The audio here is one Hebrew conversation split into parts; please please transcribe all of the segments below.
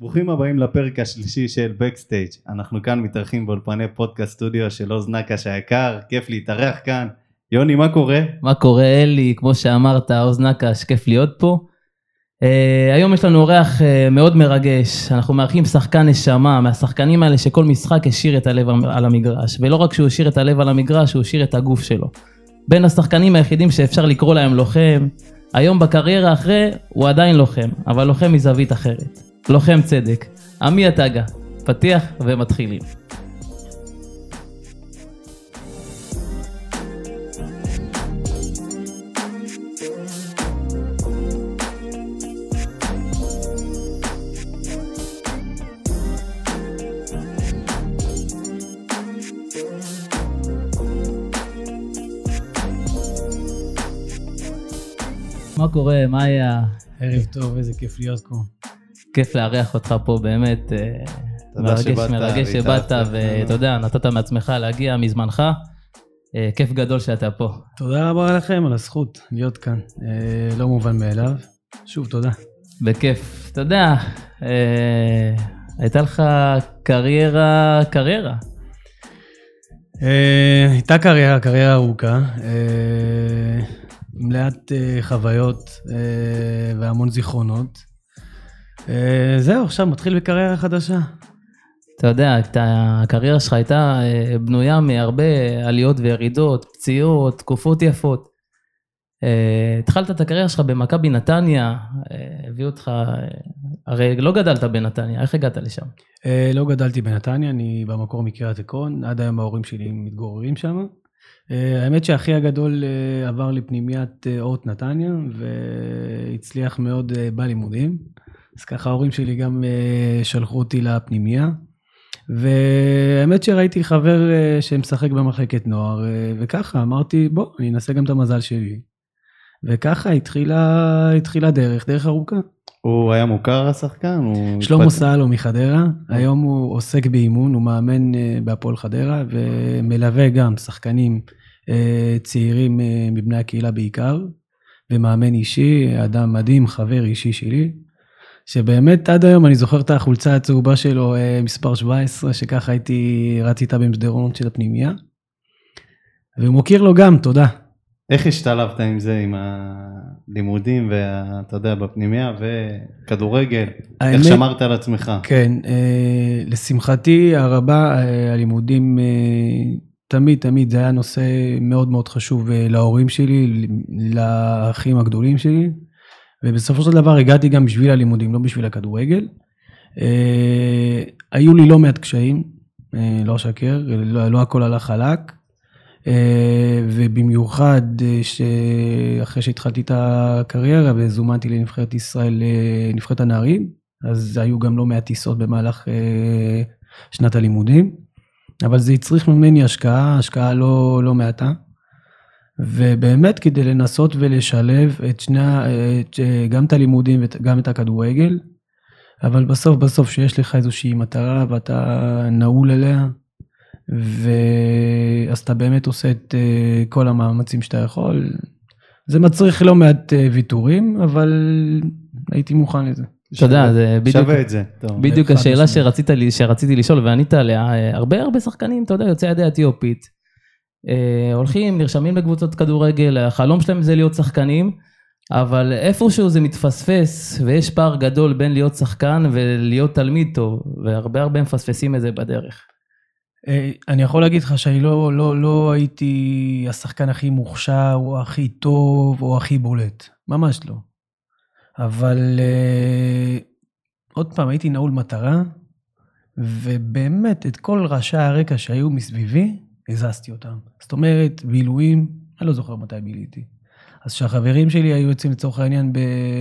ברוכים הבאים לפרק השלישי של בקסטייג' אנחנו כאן מתארחים באולפני פודקאסט סטודיו של עוז נקש היקר כיף להתארח כאן יוני מה קורה? מה קורה אלי כמו שאמרת עוז נקש כיף להיות פה. Uh, היום יש לנו אורח uh, מאוד מרגש אנחנו מארחים שחקן נשמה מהשחקנים האלה שכל משחק השאיר את הלב על המגרש ולא רק שהוא השאיר את הלב על המגרש הוא השאיר את הגוף שלו. בין השחקנים היחידים שאפשר לקרוא להם לוחם היום בקריירה אחרי הוא עדיין לוחם אבל לוחם מזווית אחרת. לוחם צדק, עמי עטגה, פתיח ומתחילים. מה קורה? מה היה? ערב טוב, איזה כיף להיות פה. כיף לארח אותך פה באמת. אה, מרגש, שבאת מרגש שבאת, ואתה יודע, נתת מעצמך להגיע מזמנך. אה, כיף גדול שאתה פה. תודה רבה לכם על הזכות להיות כאן. אה, לא מובן מאליו. שוב, תודה. בכיף. אתה יודע, הייתה לך קריירה, קריירה. הייתה קריירה, קריירה ארוכה. מלאת חוויות והמון זיכרונות. אה, זהו, עכשיו מתחיל בקריירה חדשה. אתה יודע, הקריירה שלך הייתה אה, בנויה מהרבה עליות וירידות, פציעות, תקופות יפות. אה, התחלת את הקריירה שלך במכבי נתניה, הביאו אותך, הרי לא גדלת בנתניה, איך הגעת לשם? לא גדלתי בנתניה, אני במקור מקריית עקרון, עד היום ההורים שלי מתגוררים שם. האמת שאחי הגדול עבר לפנימיית אורט נתניה, והצליח מאוד בלימודים. אז ככה ההורים שלי גם uh, שלחו אותי לפנימייה. והאמת שראיתי חבר uh, שמשחק במחלקת נוער, uh, וככה אמרתי, בוא, אני אנסה גם את המזל שלי. וככה התחילה, התחילה דרך, דרך ארוכה. הוא היה מוכר השחקן? שלמה התפת... סלו מחדרה, היום הוא עוסק באימון, הוא מאמן בהפועל חדרה, ומלווה גם שחקנים צעירים מבני הקהילה בעיקר, ומאמן אישי, אדם מדהים, חבר אישי שלי. שבאמת עד היום אני זוכר את החולצה הצהובה שלו, אה, מספר 17, שככה הייתי, רץ איתה במסדרונות של הפנימייה. והוא מוקיר לו גם, תודה. איך השתלבת עם זה, עם הלימודים ואתה יודע, בפנימייה וכדורגל? האמת, איך שמרת על עצמך? כן, אה, לשמחתי הרבה, אה, הלימודים תמיד תמיד זה היה נושא מאוד מאוד חשוב להורים שלי, לאחים הגדולים שלי. ובסופו של דבר הגעתי גם בשביל הלימודים, לא בשביל הכדורגל. אה, היו לי לא מעט קשיים, אה, לא אשקר, לא, לא הכל הלך חלק. אה, ובמיוחד שאחרי שהתחלתי את הקריירה וזומנתי לנבחרת ישראל, לנבחרת הנערים, אז היו גם לא מעט טיסות במהלך שנת הלימודים. אבל זה הצריך ממני השקעה, השקעה לא, לא מעטה. ובאמת כדי לנסות ולשלב את שני, את, גם את הלימודים וגם את הכדורגל, אבל בסוף בסוף שיש לך איזושהי מטרה ואתה נעול עליה, ואז אתה באמת עושה את אה, כל המאמצים שאתה יכול. זה מצריך לא מעט אה, ויתורים, אבל הייתי מוכן לזה. אתה יודע, זה בדיוק, שווה את זה. בדיוק השאלה שרצית, שרציתי לשאול וענית עליה, אה, הרבה הרבה שחקנים, אתה יודע, יוצאי עדי אתיופית. אה, הולכים, נרשמים לקבוצות כדורגל, החלום שלהם זה להיות שחקנים, אבל איפשהו זה מתפספס, ויש פער גדול בין להיות שחקן ולהיות תלמיד טוב, והרבה הרבה מפספסים את זה בדרך. אה, אני יכול להגיד לך שאני לא, לא, לא הייתי השחקן הכי מוכשר, או הכי טוב, או הכי בולט. ממש לא. אבל אה, עוד פעם, הייתי נעול מטרה, ובאמת, את כל רעשי הרקע שהיו מסביבי, הזזתי אותם. זאת אומרת, בילויים, אני לא זוכר מתי ביליתי. אז כשהחברים שלי היו יוצאים לצורך העניין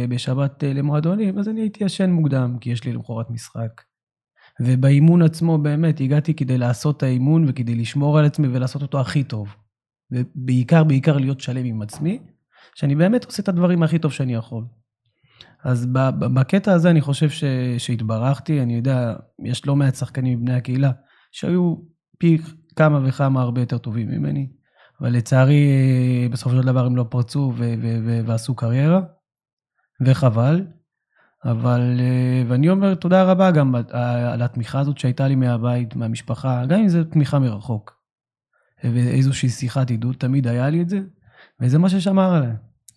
בשבת אה, למועדונים, אז אני הייתי ישן מוקדם, כי יש לי למחרת משחק. ובאימון עצמו באמת הגעתי כדי לעשות את האימון וכדי לשמור על עצמי ולעשות אותו הכי טוב. ובעיקר, בעיקר להיות שלם עם עצמי, שאני באמת עושה את הדברים הכי טוב שאני יכול. אז בקטע הזה אני חושב ש, שהתברכתי, אני יודע, יש לא מעט שחקנים מבני הקהילה שהיו פי כמה וכמה הרבה יותר טובים ממני, אבל לצערי בסופו של דבר הם לא פרצו ועשו קריירה, וחבל. אבל, אה, ואני אומר תודה רבה גם על- על התמיכה הזאת שהייתה לי מהבית, מהמשפחה, גם אם זו תמיכה מרחוק. ואיזושהי שיחת עידוד, תמיד היה לי את זה, וזה מה ששמר עליי.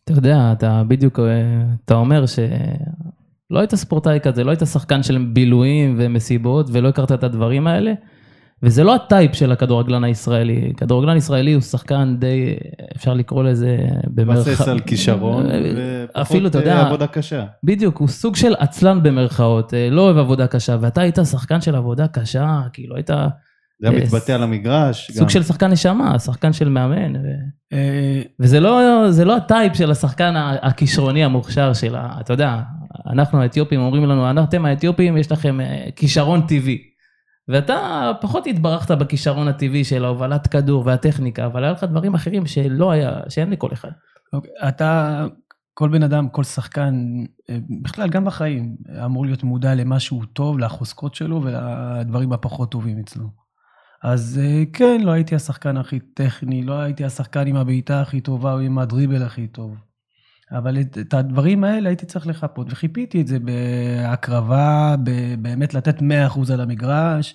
אתה יודע, אתה בדיוק, אה, אתה אומר שלא היית ספורטאי כזה, לא היית שחקן של בילויים ומסיבות ולא הכרת את הדברים האלה. וזה לא הטייפ של הכדורגלן הישראלי. כדורגלן ישראלי הוא שחקן די, אפשר לקרוא לזה מבסס על כישרון, אה, ופחות אה, יודע, עבודה קשה. בדיוק, הוא סוג של עצלן במרכאות, אה, לא אוהב עבודה קשה, ואתה היית שחקן של עבודה קשה, כאילו היית זה היה מתבטא על המגרש. סוג גם. של שחקן נשמה, שחקן של מאמן. ו... וזה לא, זה לא הטייפ של השחקן הכישרוני המוכשר של ה... אתה יודע, אנחנו האתיופים אומרים לנו, אתם האתיופים, יש לכם כישרון טבעי. ואתה פחות התברכת בכישרון הטבעי של ההובלת כדור והטכניקה, אבל היה לך דברים אחרים שלא היה, שאין לכל אחד. אוקיי, אתה, כל בן אדם, כל שחקן, אה, בכלל, גם בחיים, אמור להיות מודע למה שהוא טוב, לחוזקות שלו ולדברים הפחות טובים אצלו. אז אה, כן, לא הייתי השחקן הכי טכני, לא הייתי השחקן עם הבעיטה הכי טובה או עם הדריבל הכי טוב. אבל את, את הדברים האלה הייתי צריך לחפות, וחיפיתי את זה בהקרבה, ב- באמת לתת 100% על המגרש,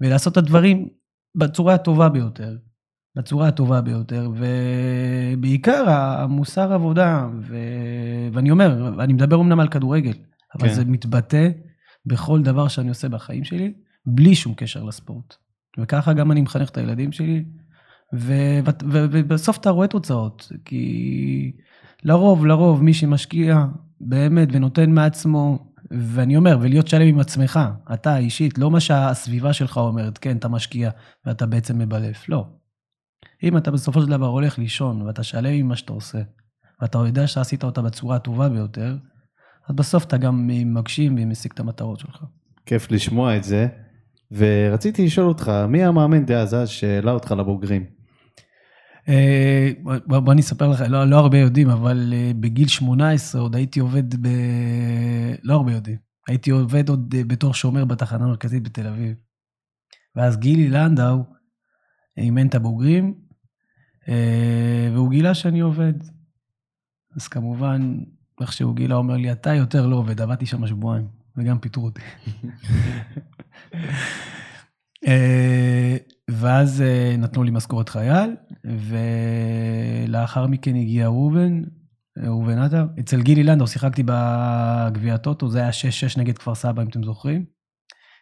ולעשות את הדברים בצורה הטובה ביותר. בצורה הטובה ביותר, ובעיקר המוסר עבודה, ו... ואני אומר, אני מדבר אמנם על כדורגל, אבל כן. זה מתבטא בכל דבר שאני עושה בחיים שלי, בלי שום קשר לספורט. וככה גם אני מחנך את הילדים שלי, ו- ו- ובסוף אתה רואה תוצאות, כי לרוב, לרוב, מי שמשקיע באמת ונותן מעצמו, ואני אומר, ולהיות שלם עם עצמך, אתה אישית, לא מה שהסביבה שלך אומרת, כן, אתה משקיע ואתה בעצם מבלף, לא. אם אתה בסופו של דבר הולך לישון ואתה שלם עם מה שאתה עושה, ואתה יודע שעשית אותה בצורה הטובה ביותר, אז בסוף אתה גם מגשים ומשיג את המטרות שלך. כיף לשמוע את זה. ורציתי לשאול אותך, מי המאמן דאז אז שהעלה אותך לבוגרים? אה, בוא, בוא אני אספר לך, לא, לא הרבה יודעים, אבל אה, בגיל 18 עוד הייתי עובד ב... לא הרבה יודעים. הייתי עובד עוד אה, בתור שומר בתחנה המרכזית בתל אביב. ואז גילי לנדאו אימן את הבוגרים, והוא גילה שאני עובד. אז כמובן, איך שהוא גילה, הוא אומר לי, אתה יותר לא עובד, עבדתי שם שבועיים, וגם פיטרו אותי. ואז אה, נתנו לי משכורת חייל, ולאחר מכן הגיע ראובן, אה, ראובן עטר. אצל גילי לנדאו שיחקתי בגביע הטוטו, זה היה 6-6 נגד כפר סבא, אם אתם זוכרים.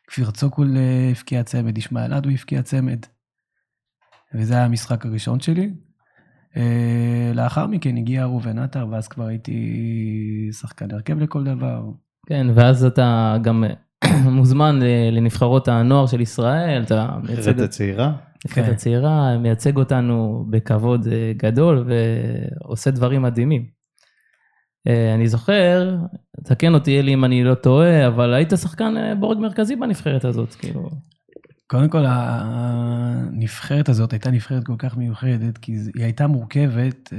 כפיר צוקול אה, הבקיע צמד, ישמעאל אדו הבקיע צמד. וזה היה המשחק הראשון שלי. לאחר מכן הגיע ראובן עטר, ואז כבר הייתי שחקן הרכב לכל דבר. כן, ואז אתה גם מוזמן ל- לנבחרות הנוער של ישראל, אתה מייצג נבחרת הצעירה? נבחרת כן. הצעירה, מייצג אותנו בכבוד אה, גדול ועושה דברים מדהימים. אה, אני זוכר, תקן אותי אלי אם אני לא טועה, אבל היית שחקן אה, בורג מרכזי בנבחרת הזאת, כאילו. קודם כל, הנבחרת הזאת הייתה נבחרת כל כך מיוחדת, כי היא הייתה מורכבת אה,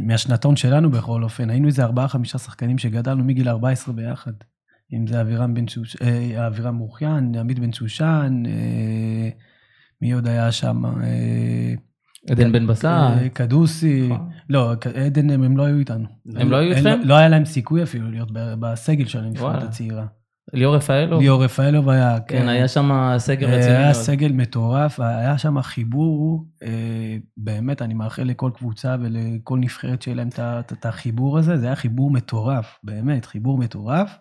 מהשנתון שלנו בכל אופן. היינו איזה ארבעה-חמישה שחקנים שגדלנו מגיל 14 ביחד. אם זה אבירם בן שושן, אה, אבירם מוחיין, עמית בן שושן, אה, מי עוד היה שם? אה, עדן בן בסט. אה, קדוסי. נכון. לא, עדן הם הם לא היו איתנו. הם לא היו אין- איתכם? לא היה להם סיכוי אפילו להיות בסגל של הנבחרת. הצעירה. ליאור רפאלו? ליאור רפאלוב היה, כן, היה שם סגל אה, רציני היה מאוד. סגל מטורף, היה שם חיבור, אה, באמת, אני מאחל לכל קבוצה ולכל נבחרת שיהיה להם את החיבור הזה, זה היה חיבור מטורף, באמת, חיבור מטורף,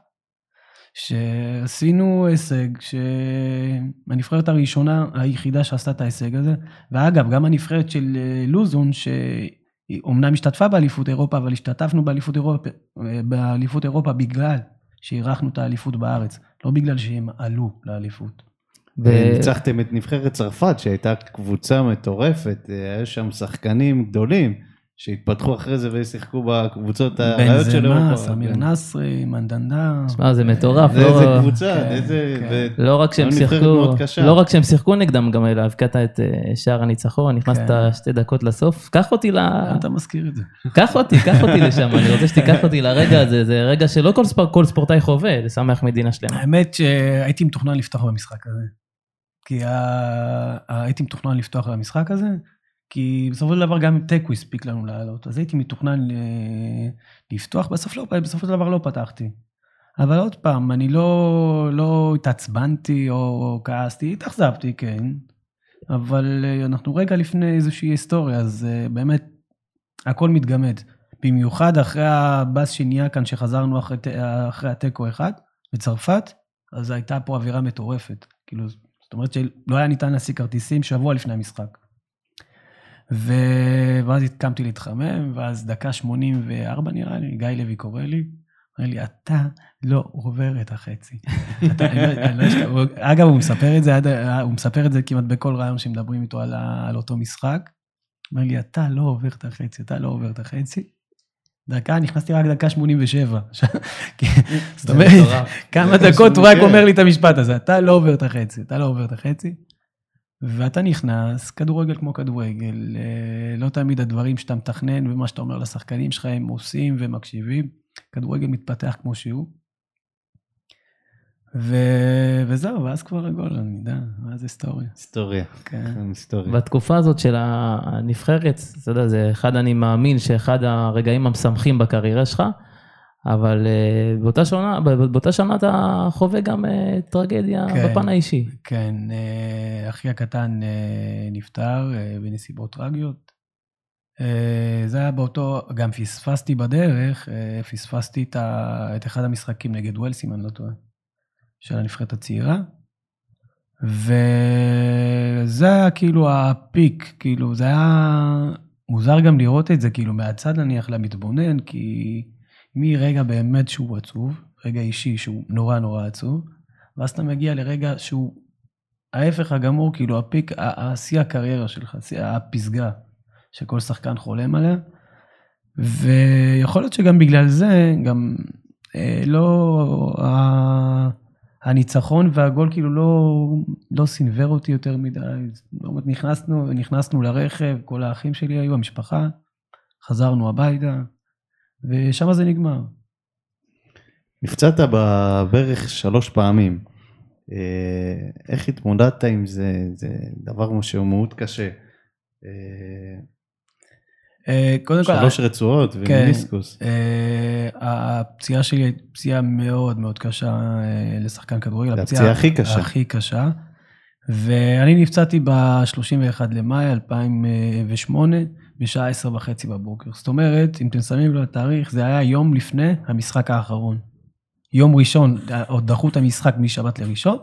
שעשינו הישג, שהנבחרת הראשונה, היחידה שעשתה את ההישג הזה, ואגב, גם הנבחרת של אה, לוזון, שאומנם השתתפה באליפות אירופה, אבל השתתפנו באליפות אירופה, אה, באליפות אירופה בגלל שאירחנו את האליפות בארץ, לא בגלל שהם עלו לאליפות. ו- ניצחתם את נבחרת צרפת שהייתה קבוצה מטורפת, אה, היו שם שחקנים גדולים שהתפתחו אחרי זה ושיחקו בקבוצות הרעיות של אירופה. בנזמה, סמיר כן. נסרי, מנדנדה. שמע, זה מטורף, זה לא- איזה קבוצה, כן, איזה... כן. לא רק שהם שיחקו. לא רק שהם שיחקו נגדם, גם אלא הבקעת את אה, שער הניצחון, נכנסת. שתי דקות לסוף. קח אותי ל... למה אתה מזכיר את זה? קח אותי, קח אותי לשם, אני רוצה שתיקח אותי לרגע הזה, זה רגע שלא כל ספורט- כל ספורטאי חווה, לשמח מדינה שלמה. האמת שהייתי מתוכנן לפתוח במשחק הזה. כי הייתי מתוכנן לפתוח במשחק הזה, כי בסופו של דבר גם תיקו הספיק לנו לעלות. אז הייתי מתוכנן ל- לפתוח, בסוף לא, בסופו של דבר לא פתחתי. אבל עוד פעם, אני לא, לא התעצבנתי או כעסתי, התאכזבתי, כן. אבל אה, אנחנו רגע לפני איזושהי היסטוריה, אז אה, באמת, הכל מתגמד. במיוחד אחרי הבאס שנהיה כאן, שחזרנו אחרי, אחרי התיקו אחד בצרפת, אז הייתה פה אווירה מטורפת. כאילו, זאת אומרת שלא היה ניתן להשיג כרטיסים שבוע לפני המשחק. ו... ואז התקמתי להתחמם, ואז דקה 84 נראה לי, גיא לוי קורא לי, אומר לי, אתה לא עובר את החצי. אתה, אני לא- אני לא אגב, הוא מספר את זה, הוא מספר את זה כמעט בכל רעיון שמדברים איתו על, ה, על אותו משחק. אומר לי, אתה לא עובר את החצי, אתה לא עובר את החצי. דקה, נכנסתי רק דקה 87. כי- זאת אומרת, כמה דקות הוא רק 87. אומר לי את המשפט הזה, אתה לא עובר את החצי, אתה לא עובר את החצי. ואתה נכנס, כדורגל כמו כדורגל, אה, לא תמיד הדברים שאתה מתכנן ומה שאתה אומר לשחקנים שלך הם עושים ומקשיבים. כדורגל מתפתח כמו שהוא. ו... וזהו, ואז כבר הגול, אני יודע, ואז היסטוריה. היסטוריה. כן. כן, היסטוריה. בתקופה הזאת של הנבחרת, אתה יודע, זה אחד, אני מאמין שאחד הרגעים המשמחים בקריירה שלך, אבל אה, באותה שנה, באותה שנה אתה חווה גם אה, טרגדיה כן. בפן האישי. כן, אה, אחי הקטן נפטר בנסיבות טרגיות. זה היה באותו, גם פספסתי בדרך, פספסתי את, ה, את אחד המשחקים נגד ווילס, אם אני לא טועה, של הנבחרת הצעירה. וזה היה כאילו הפיק, כאילו, זה היה מוזר גם לראות את זה, כאילו, מהצד נניח למתבונן, כי מרגע באמת שהוא עצוב, רגע אישי שהוא נורא נורא עצוב, ואז אתה מגיע לרגע שהוא ההפך הגמור, כאילו הפיק, ה- ה- שיא הקריירה שלך, הפסגה שכל שחקן חולם עליה. ויכול להיות שגם בגלל זה, גם אה, לא, ה- הניצחון והגול כאילו לא, לא סינוור אותי יותר מדי. זאת אומרת, נכנסנו, נכנסנו לרכב, כל האחים שלי היו, המשפחה, חזרנו הביתה, ושם זה נגמר. נפצעת בברך שלוש פעמים. אה, איך התמודדת עם זה? זה דבר שהוא מאוד קשה. אה, אה, קודם כל, שלוש רצועות כן. ומיניסקוס. הפציעה שלי היא פציעה מאוד מאוד קשה לשחקן כדורגל. הפציעה הכי קשה. הכי קשה. ואני נפצעתי ב-31 למאי 2008, בשעה 10 וחצי בבוקר. זאת אומרת, אם אתם שמים לב לתאריך, זה היה יום לפני המשחק האחרון. יום ראשון, עוד דחו את המשחק משבת לראשון.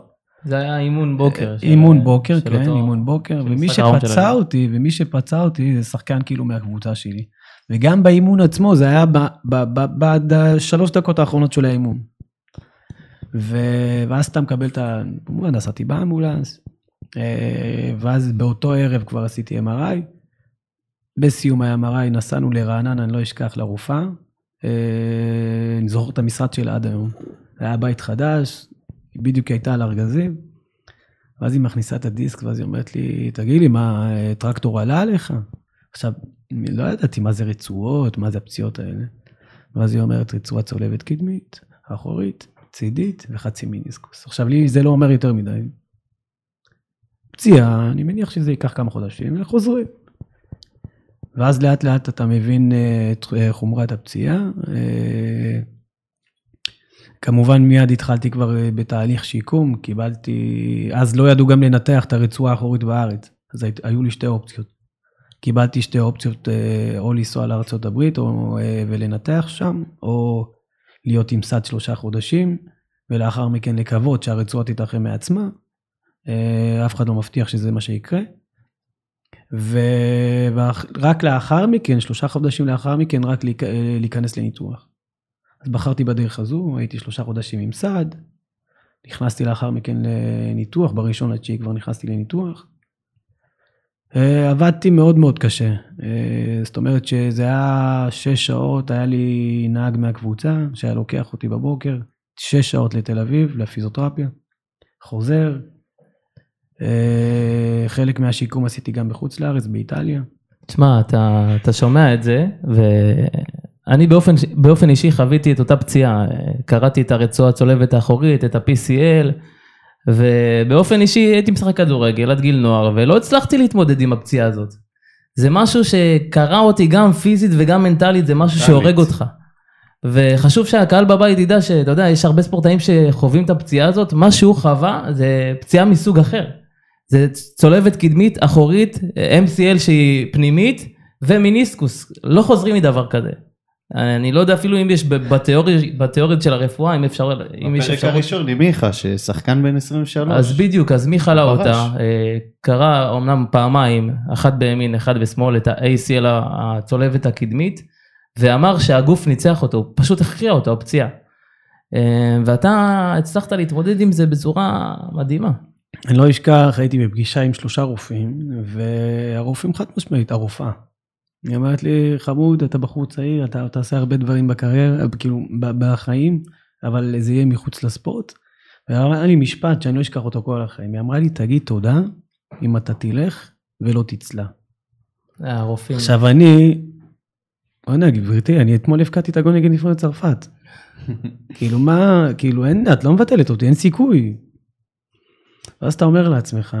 זה היה אימון בוקר. של- אימון בוקר, של כן, אותו- אימון בוקר, של ומי של שפצע. אותי, ומי שפצע אותי זה שחקן כאילו מהקבוצה שלי. וגם באימון עצמו, זה היה בעד השלוש דקות האחרונות של האימון. ו- ואז אתה מקבל את ה... כמובן, נסעתי באמבולנס, אה, ואז באותו ערב כבר עשיתי MRI. בסיום ה-MRI נסענו לרעננה, אני לא אשכח, לרופאה. אה, אני זוכר את המשרד שלה עד היום. זה היה בית חדש, היא בדיוק הייתה על ארגזים. ואז היא מכניסה את הדיסק, ואז היא אומרת לי, תגיד לי, מה, טרקטור עלה עליך? עכשיו, אני לא ידעתי מה זה רצועות, מה זה הפציעות האלה. ואז היא אומרת, רצועה צולבת קדמית, אחורית, צידית וחצי מיניסקוס. עכשיו, לי זה לא אומר יותר מדי. פציעה, אני מניח שזה ייקח כמה חודשים, וחוזרים. ואז לאט לאט אתה מבין אה, את אה, חומרת הפציעה. אה, כמובן מיד התחלתי כבר בתהליך שיקום, קיבלתי, אז לא ידעו גם לנתח את הרצועה האחורית בארץ, אז הי- היו לי שתי אופציות. קיבלתי שתי אופציות, או לנסוע לארה"ב ולנתח שם, או להיות עם סד שלושה חודשים, ולאחר מכן לקוות שהרצועה תתרחם מעצמה. אף אחד לא מבטיח שזה מה שיקרה. ורק לאחר מכן, שלושה חודשים לאחר מכן, רק אה, להיכנס לניתוח. אז בחרתי בדרך הזו, הייתי שלושה חודשים עם סעד, נכנסתי לאחר מכן לניתוח, בראשון לתשיעי כבר נכנסתי לניתוח. אה, עבדתי מאוד מאוד קשה, אה, זאת אומרת שזה היה שש שעות, היה לי נהג מהקבוצה שהיה לוקח אותי בבוקר, שש שעות לתל אביב, לפיזיותרפיה, חוזר. אה, חלק מהשיקום עשיתי גם בחוץ לארץ, באיטליה. תשמע, אתה, אתה שומע את זה, ואני באופן, באופן אישי חוויתי את אותה פציעה. קראתי את הרצועה הצולבת האחורית, את ה-PCL, ובאופן אישי הייתי משחק כדורגל עד גיל נוער, ולא הצלחתי להתמודד עם הפציעה הזאת. זה משהו שקרע אותי גם פיזית וגם מנטלית, זה משהו. שהורג אותך. וחשוב שהקהל בבית ידע שאתה יודע, יש הרבה ספורטאים שחווים את הפציעה הזאת, מה שהוא חווה זה פציעה מסוג אחר. זה צולבת קדמית, אחורית, MCL שהיא פנימית, ומיניסקוס. לא חוזרים מדבר כזה. אני לא יודע אפילו אם יש בתיאוריות של הרפואה, אם אפשר, אם יש בפרק אפשרות. הראשון עם מיכה, ששחקן בן 23. אז בדיוק, אז מי חלה פרש. אותה, אה, קרה אמנם פעמיים, אחת בימין, אחד בשמאל, את ה-ACL הצולבת הקדמית, ואמר שהגוף ניצח אותו, הוא פשוט הכריע אותו, הפציעה. אה, ואתה הצלחת להתמודד עם זה בצורה מדהימה. אני לא אשכח, הייתי בפגישה עם שלושה רופאים, והרופאים חד משמעית, הרופאה. היא אומרת לי, חמוד, אתה בחור צעיר, אתה תעשה הרבה דברים בקריירה, כאילו, בחיים, אבל זה יהיה מחוץ לספורט. ואמרה לי משפט שאני לא אשכח אותו כל החיים. היא אמרה לי, תגיד תודה אם אתה תלך ולא תצלע. הרופאים. עכשיו אני, בוא'נה גברתי, אני אתמול הפקדתי את הגול נגד נבחרת צרפת. כאילו מה, כאילו אין, את לא מבטלת אותי, אין סיכוי. ואז אתה אומר לעצמך,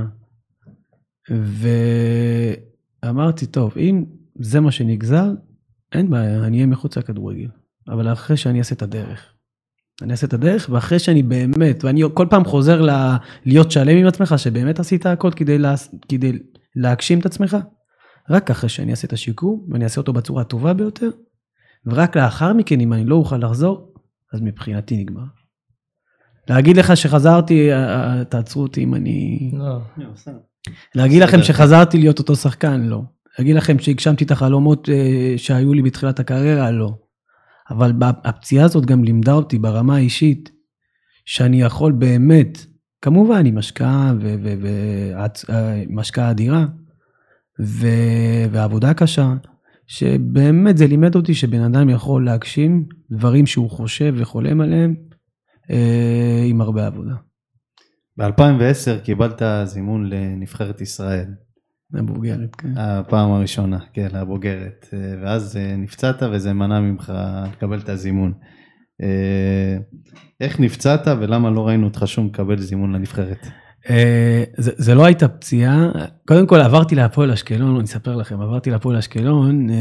ואמרתי, טוב, אם זה מה שנגזר, אין בעיה, אני אהיה מחוץ לכדורגל. אבל אחרי שאני אעשה את הדרך. אני אעשה את הדרך, ואחרי שאני באמת, ואני כל פעם חוזר ל... להיות שלם עם עצמך, שבאמת עשית הכל כדי, לה... כדי להגשים את עצמך, רק אחרי שאני אעשה את השיקום, ואני אעשה אותו בצורה הטובה ביותר, ורק לאחר מכן, אם אני לא אוכל לחזור, אז מבחינתי נגמר. להגיד לך שחזרתי, אה, אה, תעצרו אותי אם אני... לא. להגיד לכם. שחזרתי להיות אותו שחקן, לא. להגיד לכם שהגשמתי את החלומות אה, שהיו לי בתחילת הקריירה, לא. אבל הפציעה הזאת גם לימדה אותי ברמה האישית, שאני יכול באמת, כמובן עם השקעה ומשקעה אדירה, ו- ועבודה קשה, שבאמת זה לימד אותי שבן אדם יכול להגשים דברים שהוא חושב וחולם עליהם עם הרבה עבודה. ב-2010 קיבלת זימון לנבחרת ישראל, מבוגרת, כן. הפעם הראשונה, כן, הבוגרת, אה, ואז אה, נפצעת וזה מנע ממך לקבל את הזימון. אה, איך נפצעת ולמה לא ראינו אותך שום מקבל זימון לנבחרת? אה, זה, זה לא הייתה פציעה, קודם כל עברתי להפועל אשקלון, אני אספר לכם, עברתי להפועל אשקלון, אה,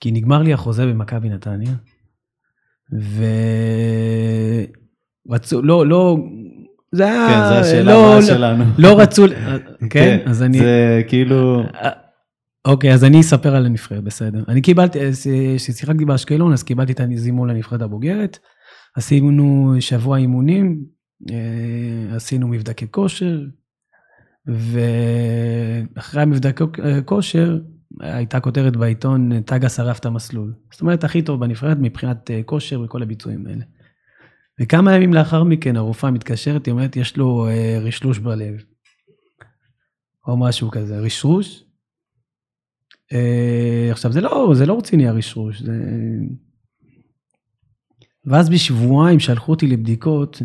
כי נגמר לי החוזה במכבי נתניה, ורצו, לא, לא, זה היה, כן, זו השאלה לא, הבאה לא, שלנו. לא רצו, כן, אז אני, זה כאילו, אוקיי, אז אני אספר על הנבחרת, בסדר. אני קיבלתי, כששיחקתי באשקלון, אז קיבלתי את הזימון לנבחרת הבוגרת. עשינו שבוע אימונים, אה, עשינו מבדקי כושר, ואחרי המבדקי כושר, הייתה כותרת בעיתון, טאגה שרף את המסלול. זאת אומרת, הכי טוב בנבחרת מבחינת אה, כושר וכל הביצועים האלה. וכמה ימים לאחר מכן הרופאה מתקשרת, היא אומרת, יש לו אה, רשרוש בלב. או משהו כזה, רשרוש. אה, עכשיו, זה לא, זה לא רציני הרשרוש, זה... ואז בשבועיים שלחו אותי לבדיקות,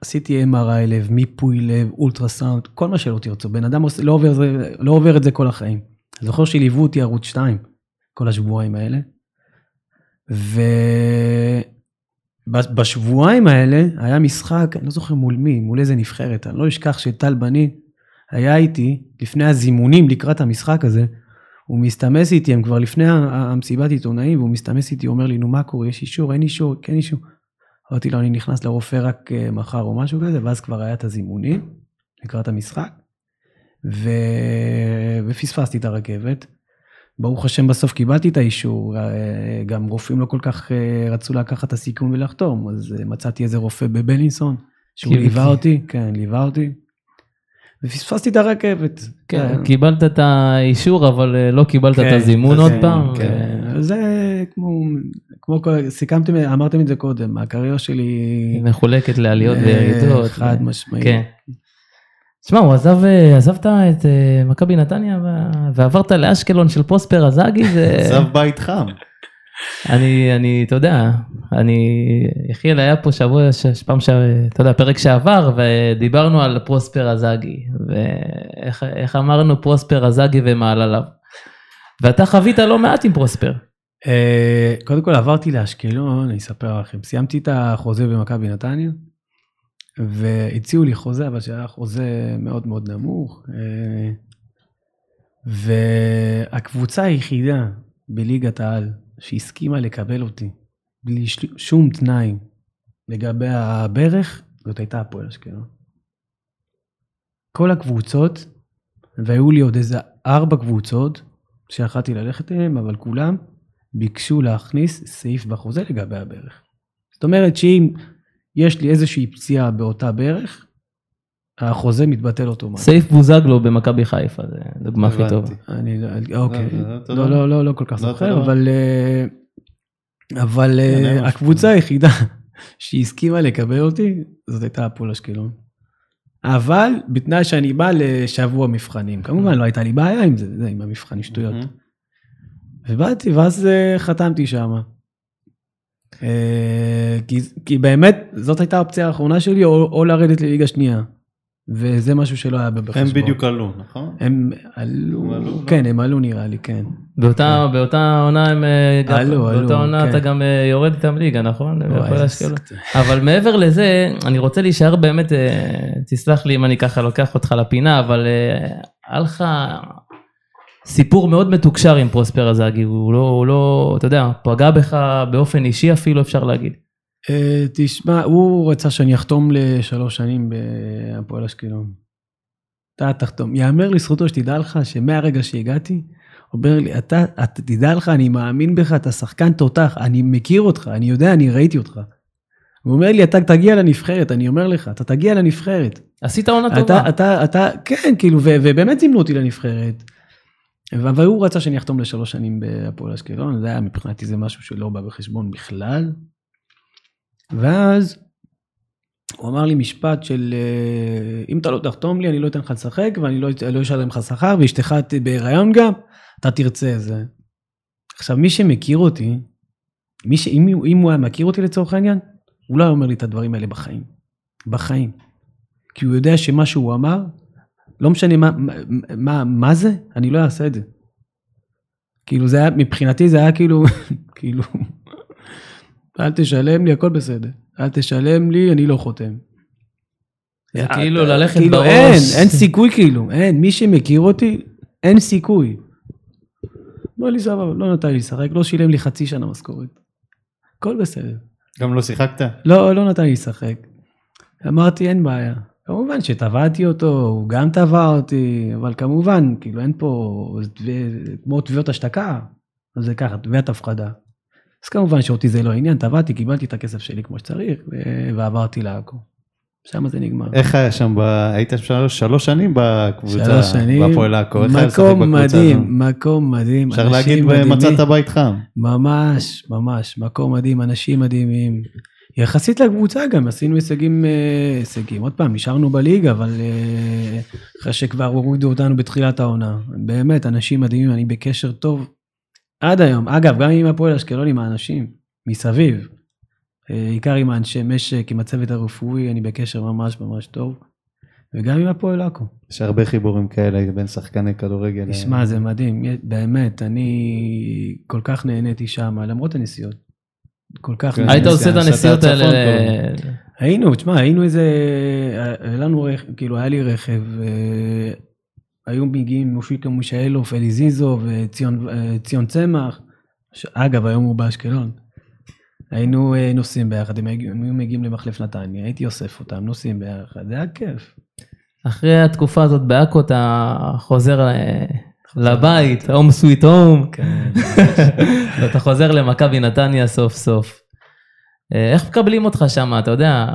עשיתי MRI לב, מיפוי לב, אולטרסאונד, כל מה שלא תרצו. בן אדם עושה, לא, עובר, זה, לא עובר את זה כל החיים. אני זוכר שליוו אותי ערוץ 2, כל השבועיים האלה. ובשבועיים האלה היה משחק, אני לא זוכר מול מי, מול איזה נבחרת, אני לא אשכח שטל בנין היה איתי לפני הזימונים לקראת המשחק הזה, הוא מסתמס איתי, הם כבר לפני המסיבת עיתונאים, והוא מסתמס איתי, אומר לי, נו מה קורה, יש אישור, אין אישור, כן אישור. אמרתי לו, אני נכנס לרופא רק אה, מחר או משהו כזה, ואז כבר היה את הזימונים לקראת המשחק, ו... ופספסתי את הרכבת. ברוך השם בסוף קיבלתי את האישור, אה, גם רופאים לא כל כך אה, רצו לקחת את הסיכון ולחתום, אז אה, מצאתי איזה רופא בבלינסון, שהוא ליווה אותי, כן, ליווה אותי, ופספסתי את הרכבת. כן, אה, קיבלת את האישור, אבל לא קיבלת כן, את הזימון אז, עוד פעם. כן. ו- זה כמו, כמו סיכמתם, אמרתם את זה קודם, הקריירה שלי היא מחולקת לעליות וירידות. חד ו- משמעית. כן. תשמע, הוא עזב, אה, עזבת את אה, מכבי נתניה ועברת לאשקלון של פרוספר אזאגי, זה... עזב בית חם. אני, אני, אתה יודע, אני, יחיאל היה פה שבוע, פעם, ש- אתה יודע, פרק שעבר, ודיברנו על פרוספר אזאגי, ואיך איך אמרנו פרוספר אזאגי ומעלליו. ואתה חווית לא מעט עם פרוספר. אה, קודם כל עברתי לאשקלון, אני אספר לכם, סיימתי את החוזה במכבי נתניה, והציעו לי חוזה, אבל שהיה חוזה מאוד מאוד נמוך. אה, והקבוצה היחידה בליגת העל שהסכימה לקבל אותי בלי שום תנאי לגבי הברך, זאת הייתה הפועל אשקלון. כל הקבוצות, והיו לי עוד איזה ארבע קבוצות שיכלתי ללכת אליהן, אבל כולם ביקשו להכניס סעיף בחוזה לגבי הברך. זאת אומרת שאם יש לי איזושהי פציעה באותה ברך, החוזה מתבטל אוטומטית. סעיף בוזגלו במכבי חיפה, זה דוגמה הכי טובה. אני לא, אוקיי. לא, לא, לא, לא- לא, לא, כל כך לא זוכר, אבל, אה, אבל אה, הקבוצה. היחידה שהסכימה לקבל אותי, זאת הייתה הפועל אשקלון. אבל בתנאי שאני בא לשבוע מבחנים. כמובן, לא הייתה לי בעיה עם זה, זה עם המבחנים שטויות. ובאתי, ואז אה, חתמתי שם. כי, כי באמת, זאת הייתה האופציה האחרונה שלי, או, או לרדת לליגה שנייה. וזה משהו שלא היה בחשבון. הם בדיוק עלו, נכון? הם עלו, לא? כן, הם עלו נראה לי, כן. באותה באותה עונה הם אה, עלו, עלו, באותה עונה כן. אתה גם אה, יורד איתם ליגה, נכון? אבל מעבר לזה, אני רוצה להישאר באמת, אה, תסלח לי אם אני ככה לוקח אותך לפינה, אבל אה, היה לך סיפור מאוד מתוקשר עם פרוספר הזאגי, הוא לא, הוא לא, אתה יודע, פגע בך באופן אישי אפילו, אפשר להגיד. אה, תשמע, הוא רצה שאני אחתום לשלוש שנים בהפועל אשקלון. אתה תחתום. יאמר לזכותו שתדע לך שמהרגע שהגעתי, אומר לי, אתה, אתה תדע לך, אני מאמין בך, אתה שחקן תותח, אני מכיר אותך, אני יודע, אני ראיתי אותך. הוא אומר לי, אתה תגיע לנבחרת, אני אומר לך, אתה תגיע לנבחרת. עשית עונה טובה. אתה, אתה, אתה, כן, כאילו, ו, ובאמת זימנו אותי לנבחרת. אבל הוא רצה שאני אחתום לשלוש שנים בהפועל אשקלון, זה היה מבחינתי זה משהו שלא בא בחשבון בכלל. ואז הוא אמר לי משפט של אה, אם אתה לא תחתום לי אני לא אתן לך לשחק ואני לא, לא אשלם לך שכר ואשתך בהיריון גם, אתה תרצה זה. עכשיו מי שמכיר אותי, מי ש, אם, אם הוא היה מכיר אותי לצורך העניין, הוא לא היה אומר לי את הדברים האלה בחיים. בחיים. כי הוא יודע שמה שהוא אמר, לא משנה מה, מה, מה, מה זה, אני לא אעשה את זה. כאילו זה היה, מבחינתי זה היה כאילו, כאילו, אל תשלם לי, הכל בסדר. אל תשלם לי, אני לא חותם. זה כאילו ללכת כאילו, בראש. אין, אין סיכוי כאילו, אין, מי שמכיר אותי, אין סיכוי. אמר לי סבבה, לא נתן לי לשחק, לא שילם לי חצי שנה משכורת. הכל בסדר. גם לא שיחקת? לא, לא נתן לי לשחק. אמרתי, אין בעיה. כמובן שתבעתי אותו, הוא גם תבע אותי, אבל כמובן, כאילו אין פה, זה כמו תביעות השתקה, אז זה ככה, תביעת הפחדה. אז כמובן שאותי זה לא עניין, תבעתי, קיבלתי את הכסף שלי כמו שצריך, ועברתי לעכו. שם זה נגמר. איך היה שם, ב... היית שלוש, שלוש שנים בקבוצה, שלוש שנים, בהפועל עכו, איך היה לשחק בקבוצה הזו? מדהים, מקום מדהים, אפשר אנשים להגיד, מדהימים. מצאת בית חם. ממש, ממש, מקום מדהים, אנשים מדהימים. יחסית לקבוצה גם, עשינו הישגים, אה, הישגים. עוד פעם, נשארנו בליגה, אבל אה, אחרי שכבר הורידו אותנו בתחילת העונה. באמת, אנשים מדהימים, אני בקשר טוב עד היום. אגב, גם עם הפועל אשקלון, עם האנשים מסביב. אה, בעיקר עם האנשי משק, עם הצוות הרפואי, אני בקשר ממש ממש טוב. וגם עם הפועל עכו. יש הרבה חיבורים כאלה בין שחקני כדורגל. תשמע, זה מדהים, באמת, אני כל כך נהניתי שם, למרות הנסיעות. כל כך כן. היית עושה את הנסיעות האלה, היינו, תשמע, היינו איזה, היה לנו רכב, כאילו היה לי רכב, אה, היו מגיעים מושיקה מושאלוף, אלי זיזו וציון אה, ציון צמח, ש- אגב היום הוא באשקלון. היינו אה, נוסעים ביחד, הם היו מגיעים למחלף נתניה, הייתי אוסף אותם, נוסעים ביחד, זה היה כיף. אחרי התקופה הזאת בעכו אתה חוזר לבית, הום סוויט הום, כן. ואתה חוזר למכבי נתניה סוף סוף. אה, איך מקבלים אותך שם, אתה יודע?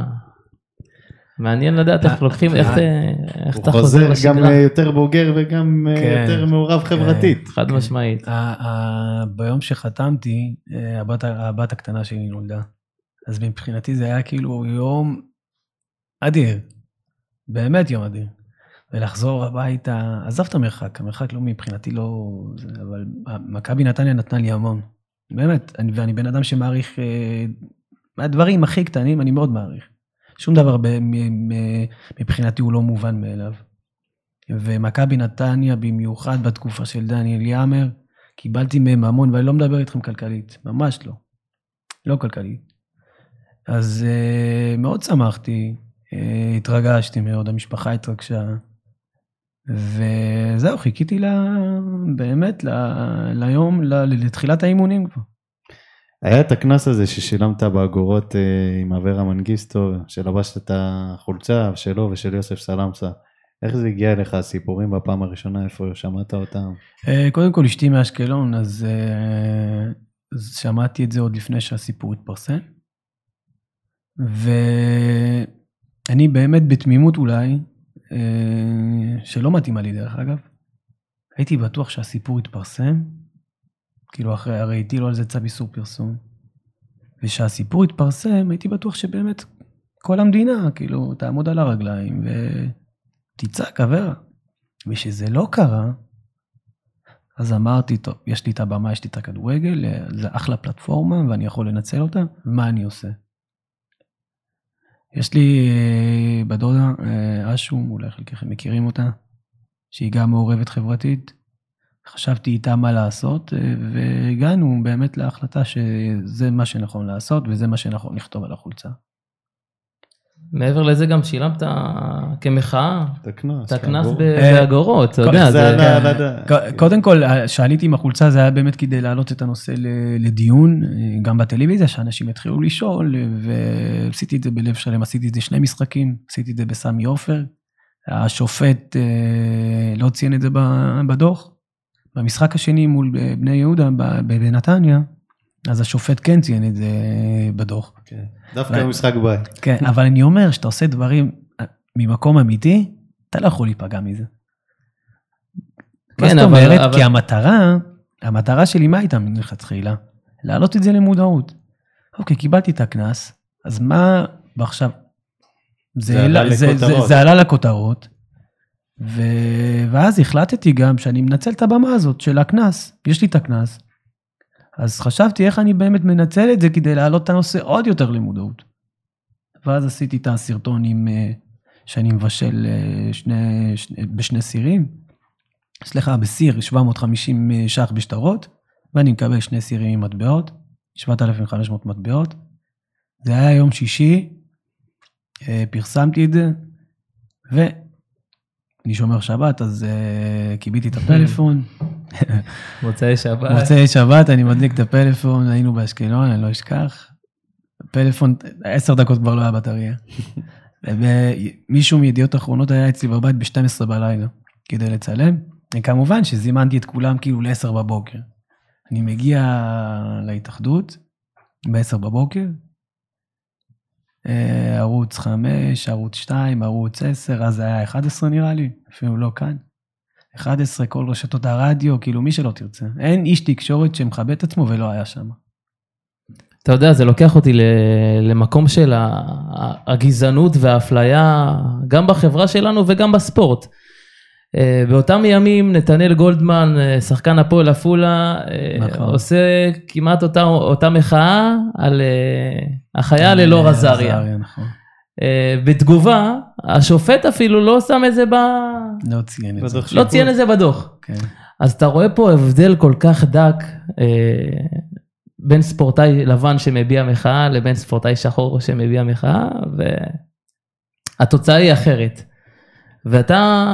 מעניין לדעת איך אה, לוקחים, איך זה- איך הוא אתה חוזר חוזר גם לשגרה. אה, יותר בוגר וגם אה, כן. יותר מעורב חברתית. חד משמעית. ביום שחתמתי, אה, הבת הקטנה שלי נולדה. אז מבחינתי זה היה כאילו יום אדיר. באמת יום אדיר. ולחזור הביתה, עזוב את המרחק, המרחק לא מבחינתי לא... זה, אבל מכבי נתניה נתנה לי המון. באמת, אני, ואני בן אדם שמעריך... אה, מהדברים הכי קטנים אני מאוד מעריך. שום דבר ב, מ, מ, מבחינתי הוא לא מובן מאליו. ומכבי נתניה במיוחד בתקופה של דניאל יאמר, קיבלתי מהם המון, ואני לא מדבר איתכם כלכלית, ממש לא. לא כלכלית. אז uh, מאוד שמחתי, uh, התרגשתי מאוד, המשפחה התרגשה. וזהו, חיכיתי לה, באמת ל, ליום, ל, לתחילת האימונים כבר. היה את הקנס הזה ששילמת באגורות אה, עם אברה מנגיסטו, שלבשת את החולצה שלו ושל יוסף סלמסה. איך זה הגיע אליך הסיפורים בפעם הראשונה, איפה שמעת אותם? אה, קודם כל, אשתי מאשקלון, אז, אה, אז שמעתי את זה עוד לפני שהסיפור התפרסם. ואני באמת בתמימות אולי, שלא מתאימה לי דרך אגב, הייתי בטוח שהסיפור יתפרסם, כאילו אחרי, הרי הטילו על זה צו איסור פרסום. ושהסיפור יתפרסם, הייתי בטוח שבאמת כל המדינה, כאילו, תעמוד על הרגליים ותצעק אברה. ושזה לא קרה, אז אמרתי, טוב, יש לי את הבמה, יש לי את הכדורגל, זה אחלה פלטפורמה ואני יכול לנצל אותה, ומה אני עושה? יש לי אה, בדודה, אה, אשום, אולי חלקכם מכירים אותה, שהיא גם מעורבת חברתית. חשבתי איתה מה לעשות, אה, והגענו באמת להחלטה שזה מה שנכון לעשות וזה מה שנכון לכתוב על החולצה. מעבר לזה גם שילמת כמחאה, את הקנס. הקנס באגורות. אתה יודע. ק- קודם כל, שעליתי עם החולצה זה היה באמת כדי להעלות את הנושא ל- לדיון, אה, גם בטלוויזיה, שאנשים יתחילו לשאול, ועשיתי את זה בלב שלם, עשיתי את זה שני משחקים, עשיתי את זה בסמי עופר. השופט אה, לא ציין את זה ב- בדוח. במשחק השני מול בני יהודה ב- בנתניה, אז השופט כן ציין את זה בדוח. כן. דווקא במשחק בית. כן, אבל אני אומר, שאתה עושה דברים אה, ממקום אמיתי, אתה לא יכול להיפגע מזה. כן, מה זאת אבל- אומרת? אבל- כי המטרה, המטרה שלי מה הייתה מלכתחילה? להעלות את זה למודעות. אוקיי, קיבלתי את הקנס, אז מה עכשיו? זה זה, עלה זה, זה. זה עלה לכותרות, ו... ואז החלטתי גם שאני מנצל את הבמה הזאת של הקנס, יש לי את הקנס, אז חשבתי איך אני באמת מנצל את זה כדי להעלות את הנושא עוד יותר למודעות. ואז עשיתי את הסרטון עם, אה, שאני מבשל אה, שני, שני, בשני סירים, סליחה, בסיר 750 ש"ח בשטרות, ואני מקבל שני סירים עם מטבעות, 7,500 מטבעות. זה היה יום שישי, אה, פרסמתי את זה, ואני שומר שבת, אז אה, כיביתי את הפלאפון. מוצאי שבת. מוצאי שבת, אני מדליק את הפלאפון, היינו באשקלון, אני לא אשכח. פלאפון, עשר דקות כבר לא היה בטריה. ומישהו מידיעות אחרונות היה אצלי בבית ב-12 בלילה כדי לצלם. וכמובן שזימנתי את כולם כאילו ל-10 בבוקר. אני מגיע להתאחדות ב-10 בבוקר, אה, ערוץ 5, ערוץ 2, ערוץ 10, אז היה 11 נראה לי, אפילו לא כאן. 11, כל רשתות הרדיו, כאילו מי שלא תרצה. אין איש תקשורת שמכבד את עצמו ולא היה שם. אתה יודע, זה לוקח אותי למקום של הגזענות והאפליה, גם בחברה שלנו וגם בספורט. אה, באותם ימים נתנאל גולדמן, אה, שחקן הפועל עפולה, אה, נכון. עושה כמעט אותה, אותה מחאה על החייל אלאור עזריה. נכון. בתגובה, השופט אפילו לא שם את זה ב... לא ציין את זה. בדוח לא ציין את זה בדוח. כן. אז אתה רואה פה הבדל כל כך דק אה, בין ספורטאי לבן שמביע מחאה לבין ספורטאי שחור שמביע מחאה, והתוצאה היא אחרת. ואתה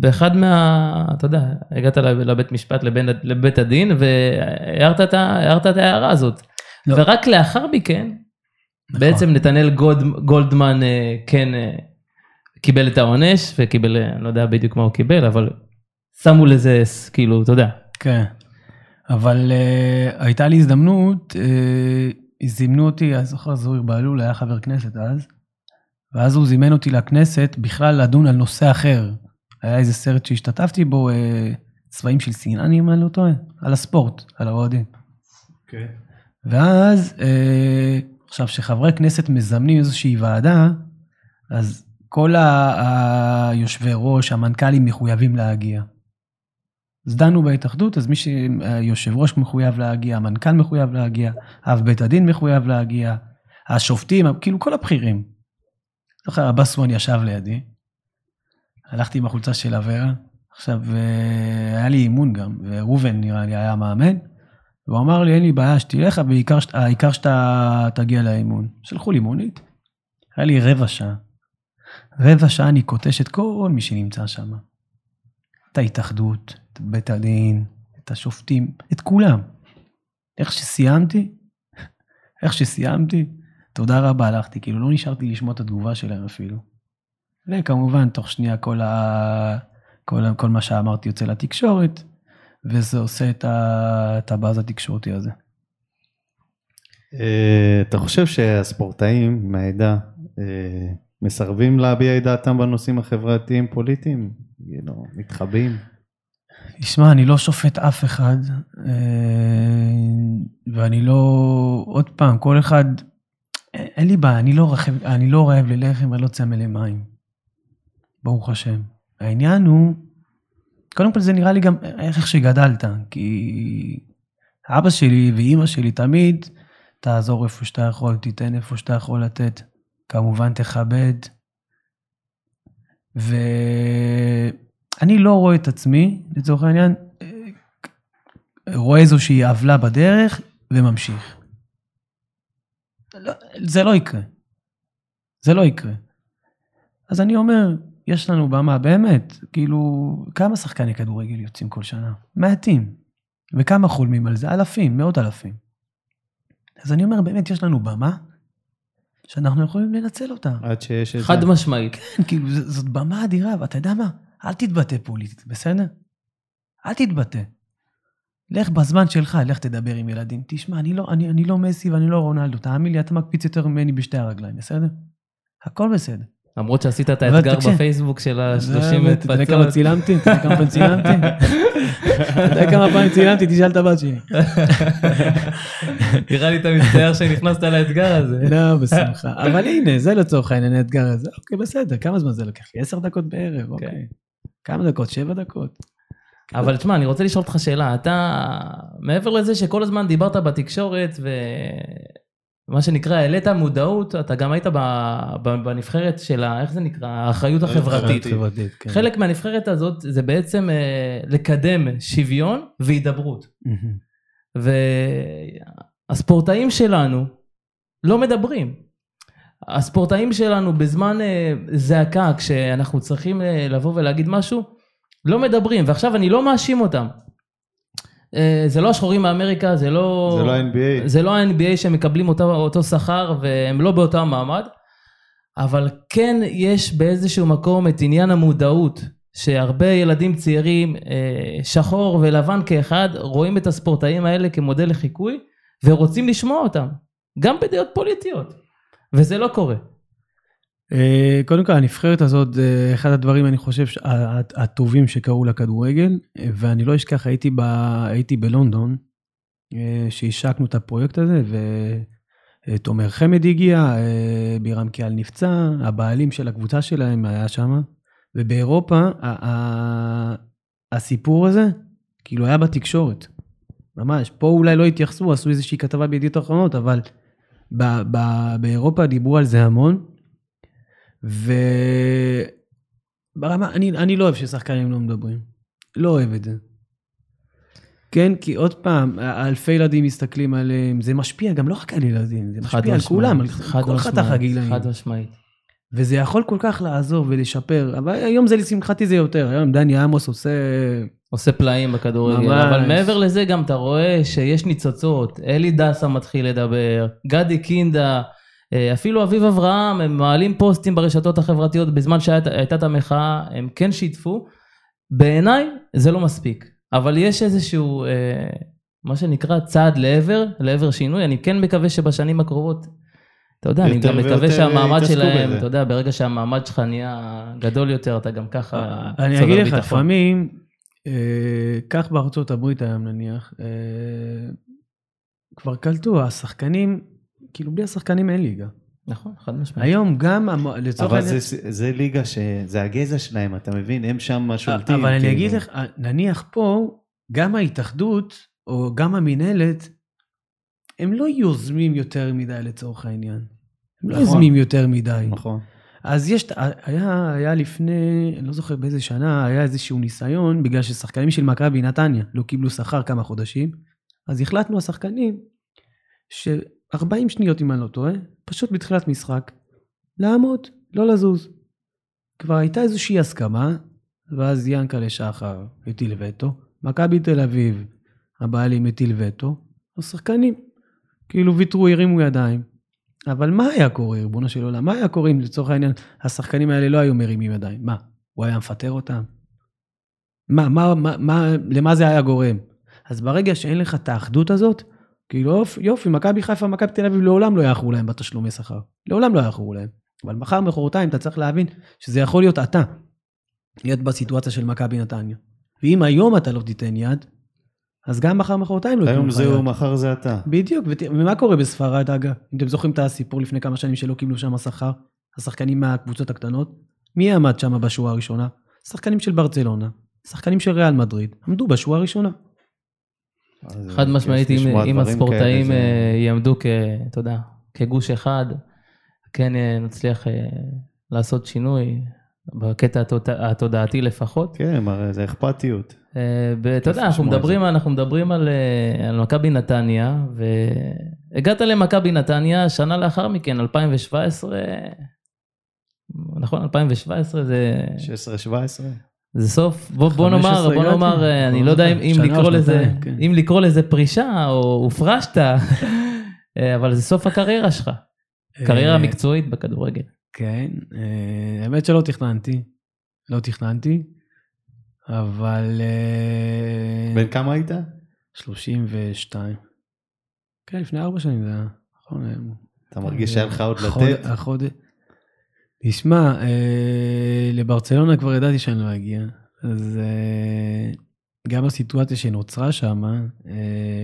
באחד מה... אתה יודע, הגעת לב- לבית משפט, לבין, לבית הדין, והערת את ההערה הזאת. לא. ורק לאחר מכן, נכון. בעצם נתנאל גולד, גולדמן אה, כן אה, קיבל את העונש, וקיבל, אה, אני לא יודע בדיוק מה הוא קיבל, אבל שמו לזה, כאילו, אתה יודע. כן. אבל uh, הייתה לי הזדמנות, uh, זימנו אותי, אני זוכר זוהיר בהלול היה חבר כנסת אז, ואז הוא זימן אותי לכנסת בכלל לדון על נושא אחר. היה איזה סרט שהשתתפתי בו, uh, צבעים של שנאה, אם אני לא טועה, על הספורט, על האוהדים. אוקיי. ואז, אה, עכשיו, כשחברי כנסת מזמנים איזושהי ועדה, אז כל היושבי ראש, המנכ"לים מחויבים להגיע. אז דנו בהתאחדות, אז מי שהיושב ראש מחויב להגיע, המנכ"ל מחויב להגיע, אב בית הדין מחויב להגיע, השופטים, כאילו כל הבכירים. זוכר, הבסואן ישב לידי, הלכתי עם החולצה של אברה, עכשיו, אה, היה לי אימון גם, וראובן נראה לי היה מאמן, והוא אמר לי, אין לי בעיה שתלך, אבל העיקר שאת- העיקר שאתה תגיע לאימון. שלחו לי מונית, היה לי רבע שעה. רבע שעה אני קוטש את כל מי שנמצא שם. את ההתאחדות, את בית הדין, את השופטים, את כולם. איך שסיימתי, איך שסיימתי, תודה רבה, הלכתי, כאילו לא נשארתי לשמוע את התגובה שלהם אפילו. וכמובן, תוך שנייה כל, ה... כל, כל מה שאמרתי יוצא לתקשורת, וזה עושה את, הבאז התקשורתי הזה. אה, אתה חושב שהספורטאים מהעדה אה, מסרבים להביע את דעתם בנושאים החברתיים פוליטיים? כאילו, מתחבאים? תשמע, אני לא שופט אף אחד, אה, ואני לא... עוד פעם, כל אחד... אין לי בעיה, אני לא, רחב, אני לא רעב ללחם ולא צמא למים. ברוך השם. העניין הוא, קודם כל זה נראה לי גם איך שגדלת, כי אבא שלי ואימא שלי תמיד, תעזור איפה שאתה יכול, תיתן איפה שאתה יכול לתת. כמובן תכבד. ואני לא רואה את עצמי, לצורך העניין, רואה איזושהי עוולה בדרך וממשיך. לא, זה לא יקרה. זה לא יקרה. אז אני אומר, יש לנו במה, באמת, כאילו, כמה שחקני כדורגל יוצאים כל שנה? מעטים. וכמה חולמים על זה? אלפים, מאות אלפים. אז אני אומר, באמת, יש לנו במה שאנחנו יכולים לנצל אותה. עד שיש איזה... חד משמעית. כן, כאילו, ז- זאת במה אדירה, ואתה יודע מה? אל תתבטא פוליטית, בסדר? אל תתבטא. לך בזמן שלך, לך תדבר עם ילדים. תשמע, אני לא, אני, אני לא מסי ואני לא רונלדו, תאמין לי, אתה מקפיץ יותר ממני בשתי הרגליים, בסדר? הכל בסדר. למרות שעשית את האתגר. בפייסבוק של זה ה-30 האמת, אתה יודע כמה. צילמתי? אתה יודע כמה פעמים צילמתי? אתה יודע כמה פעמים צילמתי? תשאל את הבת שלי. נראה לי אתה מצטער שנכנסת לאתגר הזה. לא, בשמחה. אבל הנה, זה לצורך העניין האתגר הזה. אוקיי, בסדר, כמה זמן זה לקח לי? עשר דקות בערב, אוקיי. כמה דקות? שבע דקות? אבל תשמע, אני רוצה לשאול אותך שאלה. אתה, מעבר לזה שכל הזמן דיברת בתקשורת ומה שנקרא, העלית מודעות, אתה גם היית בנבחרת של, ה- איך זה נקרא? האחריות החברתית. חברתית, כן. חלק מהנבחרת הזאת זה בעצם אה, לקדם שוויון והידברות. והספורטאים שלנו לא מדברים. הספורטאים שלנו בזמן אה, זעקה, כשאנחנו צריכים אה, לבוא ולהגיד משהו, לא מדברים. ועכשיו אני לא מאשים אותם. אה, זה לא השחורים מאמריקה, זה לא... זה לא NBA. זה לא ה-NBA שמקבלים אותו, אותו שכר והם לא באותם מעמד, אבל כן יש באיזשהו מקום את עניין המודעות, שהרבה ילדים צעירים, אה, שחור ולבן כאחד, רואים את הספורטאים האלה כמודל לחיקוי, ורוצים לשמוע אותם, גם בדעות פוליטיות, וזה לא קורה. אה, קודם כל, הנבחרת הזאת זה אחד הדברים, אני חושב, הטובים שקרו לכדורגל, אה, ואני לא אשכח, הייתי, ב, הייתי בלונדון, אה, שהשקנו את הפרויקט הזה, ותומר חמד הגיע, אה, בירם קיאל נפצע, הבעלים של הקבוצה שלהם היה שם, ובאירופה, הסיפור הזה, כאילו היה בתקשורת, ממש. פה אולי לא התייחסו, עשו איזושהי כתבה בידיעות אחרונות, אבל באירופה דיברו על זה המון. וברמה, אני, אני לא אוהב ששחקנים לא מדברים. לא אוהב את זה. כן, כי עוד פעם, אלפי ילדים מסתכלים עליהם, זה משפיע גם לא רק על ילדים, זה משפיע על כולם, על כל חתך הגילאים. חד משמעית. וזה יכול כל כך לעזור ולשפר, אבל היום זה לשמחתי זה יותר, היום דני עמוס עושה... עושה פלאים בכדורגל, ממש. אבל מעבר לזה גם אתה רואה שיש ניצוצות, אלי דסה מתחיל לדבר, גדי קינדה, אפילו אביב אברהם, הם מעלים פוסטים ברשתות החברתיות בזמן שהייתה את המחאה, הם כן שיתפו. בעיניי זה לא מספיק, אבל יש איזשהו, אה, מה שנקרא צעד לעבר, לעבר שינוי, אני כן מקווה שבשנים הקרובות, אתה יודע, אני גם מקווה שהמעמד שלהם, בזה. אתה יודע, ברגע שהמעמד שלך נהיה גדול יותר, אתה גם ככה אני צובר אגיד לך, ביטחון. לפעמים, אה, כך בארצות הברית היום נניח, אה, כבר קלטו, השחקנים, כאילו בלי השחקנים אין ליגה. נכון, חד משמעית. היום גם, המו- לצורך אבל העניין, זה, זה ליגה שזה הגזע שלהם, אתה מבין? הם שם שולטים. אבל אני כאילו. אגיד לך, נניח פה, גם ההתאחדות, או גם המינהלת, הם לא יוזמים יותר מדי לצורך העניין. הם לא נכון. יוזמים יותר מדי. נכון. אז יש, היה, היה לפני, אני לא זוכר באיזה שנה, היה איזשהו ניסיון, בגלל ששחקנים של מכבי נתניה לא קיבלו שכר כמה חודשים, אז החלטנו השחקנים, ש-40 שניות אם אני לא טועה, פשוט בתחילת משחק, לעמוד, לא לזוז. כבר הייתה איזושהי הסכמה, ואז ינקלה שחר הטיל וטו, מכבי תל אביב, הבעלים הטיל וטו, השחקנים כאילו ויתרו, הרימו ידיים. אבל מה היה קורה, ריבונו של עולם? מה היה קורה אם לצורך העניין השחקנים האלה לא היו מרימים ידיים? מה, הוא היה מפטר אותם? מה, מה, מה, מה, למה זה היה גורם? אז ברגע שאין לך את האחדות הזאת, כאילו יופי, מכבי חיפה, מכבי תל אביב לעולם לא יאחרו להם בתשלומי שכר. לעולם לא יאחרו להם. אבל מחר, מחרתיים, אתה צריך להבין שזה יכול להיות אתה. להיות בסיטואציה של מכבי נתניה. ואם היום אתה לא תיתן יד, אז גם מחר, מחרתיים לא היום זה הוא, מחר זה אתה. בדיוק, ומה קורה בספרד, אגב? אם אתם זוכרים את הסיפור לפני כמה שנים שלא קיבלו שם שכר, השחקנים מהקבוצות הקטנות, מי עמד שם בשורה הראשונה? שחקנים של ברצלונה, שחקנים של ריאל מדריד, עמדו בשורה הראשונה. חד משמעית, אם הספורטאים אה, יעמדו כ... אתה יודע, כגוש אחד, כן אה, נצליח אה, לעשות שינוי, בקטע התודעתי לפחות. כן, זה אכפתיות. ואתה יודע, אנחנו מדברים, אנחנו מדברים על, על מכבי נתניה, והגעת למכבי נתניה שנה לאחר מכן, 2017, נכון? 2017 זה... 16-17? זה סוף, בוא, בוא נאמר, בוא נאמר, אה, אני לא יודע אם, אם לקרוא לזה, כן. אם לקרוא לזה פרישה או הופרשת, אה, אבל זה סוף הקריירה שלך, קריירה אה, מקצועית בכדורגל. כן, האמת שלא תכננתי, לא תכננתי, אבל... בן כמה היית? 32. כן, לפני ארבע שנים זה היה, נכון. אתה מרגיש שהיה לך עוד לתת? תשמע, אה, לברצלונה כבר ידעתי שאני לא אגיע, אז אה, גם הסיטואציה שנוצרה שם, אה,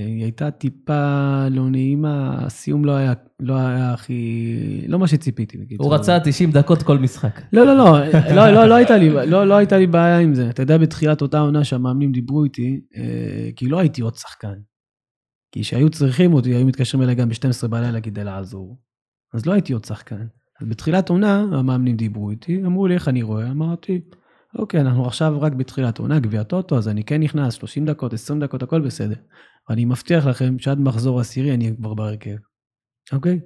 היא הייתה טיפה לא נעימה, הסיום לא היה, לא היה הכי, לא מה שציפיתי. בקיצור. הוא רצה 90 דקות כל משחק. לא, לא, לא, לא, לא, לא, הייתה לי, לא, לא הייתה לי בעיה עם זה. אתה יודע, בתחילת אותה עונה שהמאמנים דיברו איתי, אה, כי לא הייתי עוד שחקן. כי כשהיו צריכים אותי, היו מתקשרים אליי גם ב-12 בלילה כדי לעזור. אז לא הייתי עוד שחקן. אז בתחילת עונה המאמנים דיברו איתי, אמרו לי איך אני רואה, אמרתי, אוקיי, אנחנו עכשיו רק בתחילת עונה, גביע טוטו, אז אני כן נכנס 30 דקות, 20 דקות, הכל בסדר. אני מבטיח לכם שעד מחזור עשירי אני כבר בהרכב. אוקיי?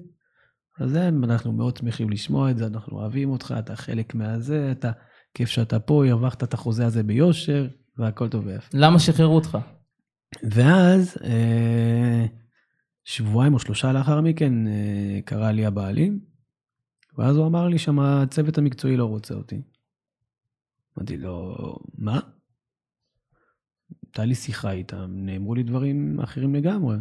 אז הם, אנחנו מאוד שמחים לשמוע את זה, אנחנו אוהבים אותך, אתה חלק מהזה, אתה, כיף שאתה פה, הרווחת את החוזה הזה ביושר, והכל טוב ויפה. למה שחררו אותך? ואז, אה, שבועיים או שלושה לאחר מכן, אה, קרא לי הבעלים, ואז הוא אמר לי שם, הצוות המקצועי לא רוצה אותי. אמרתי לו, מה? הייתה לי שיחה איתם, נאמרו לי דברים אחרים לגמרי.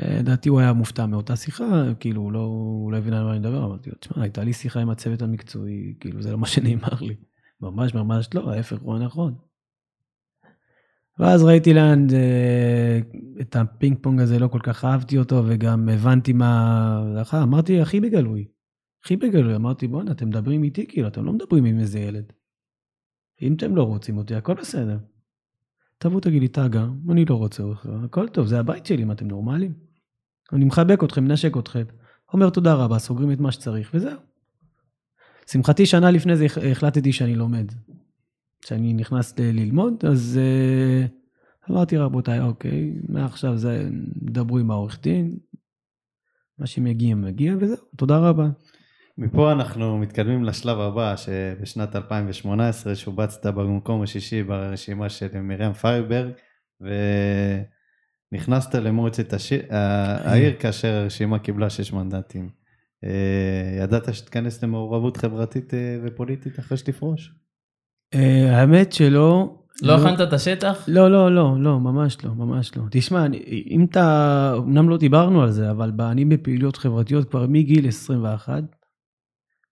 לדעתי הוא היה מופתע מאותה שיחה, כאילו הוא לא, הוא לא הבין על מה אני מדבר, אמרתי לו, תשמע, הייתה לי שיחה עם הצוות המקצועי, כאילו זה לא מה שנאמר לי. ממש ממש לא, ההפך הוא הנכון. ואז ראיתי לאן אה, את הפינג פונג הזה, לא כל כך אהבתי אותו, וגם הבנתי מה... אחר, אמרתי, הכי בגלוי. הכי בגלוי, אמרתי, בואנה, אתם מדברים איתי כאילו, אתם לא מדברים עם איזה ילד. אם אתם לא רוצים אותי, הכל בסדר. תבוא תגיד לי, טאגה, אני לא רוצה אותך, הכל טוב, זה הבית שלי, אם אתם נורמלים? אני מחבק אתכם, מנשק אתכם. אומר תודה רבה, סוגרים את מה שצריך, וזהו. שמחתי, שנה לפני זה החלטתי שאני לומד. כשאני נכנס ללמוד, אז אה, אמרתי, רבותיי, אוקיי, מעכשיו זה, דברו עם העורך דין, מה שמגיע מגיע, וזהו, תודה רבה. מפה אנחנו מתקדמים לשלב הבא, שבשנת 2018 שובצת במקום השישי ברשימה של מרים פיירברג, ונכנסת למועצת הש... העיר כאשר הרשימה קיבלה שש מנדטים. אה, ידעת שתיכנס למעורבות חברתית אה, ופוליטית אחרי שתפרוש? אה, האמת שלא. לא הכנת את השטח? לא, לא, לא, לא, ממש לא, ממש לא. תשמע, אם אתה, אמנם לא דיברנו על זה, אבל אני בפעילויות חברתיות כבר מגיל 21,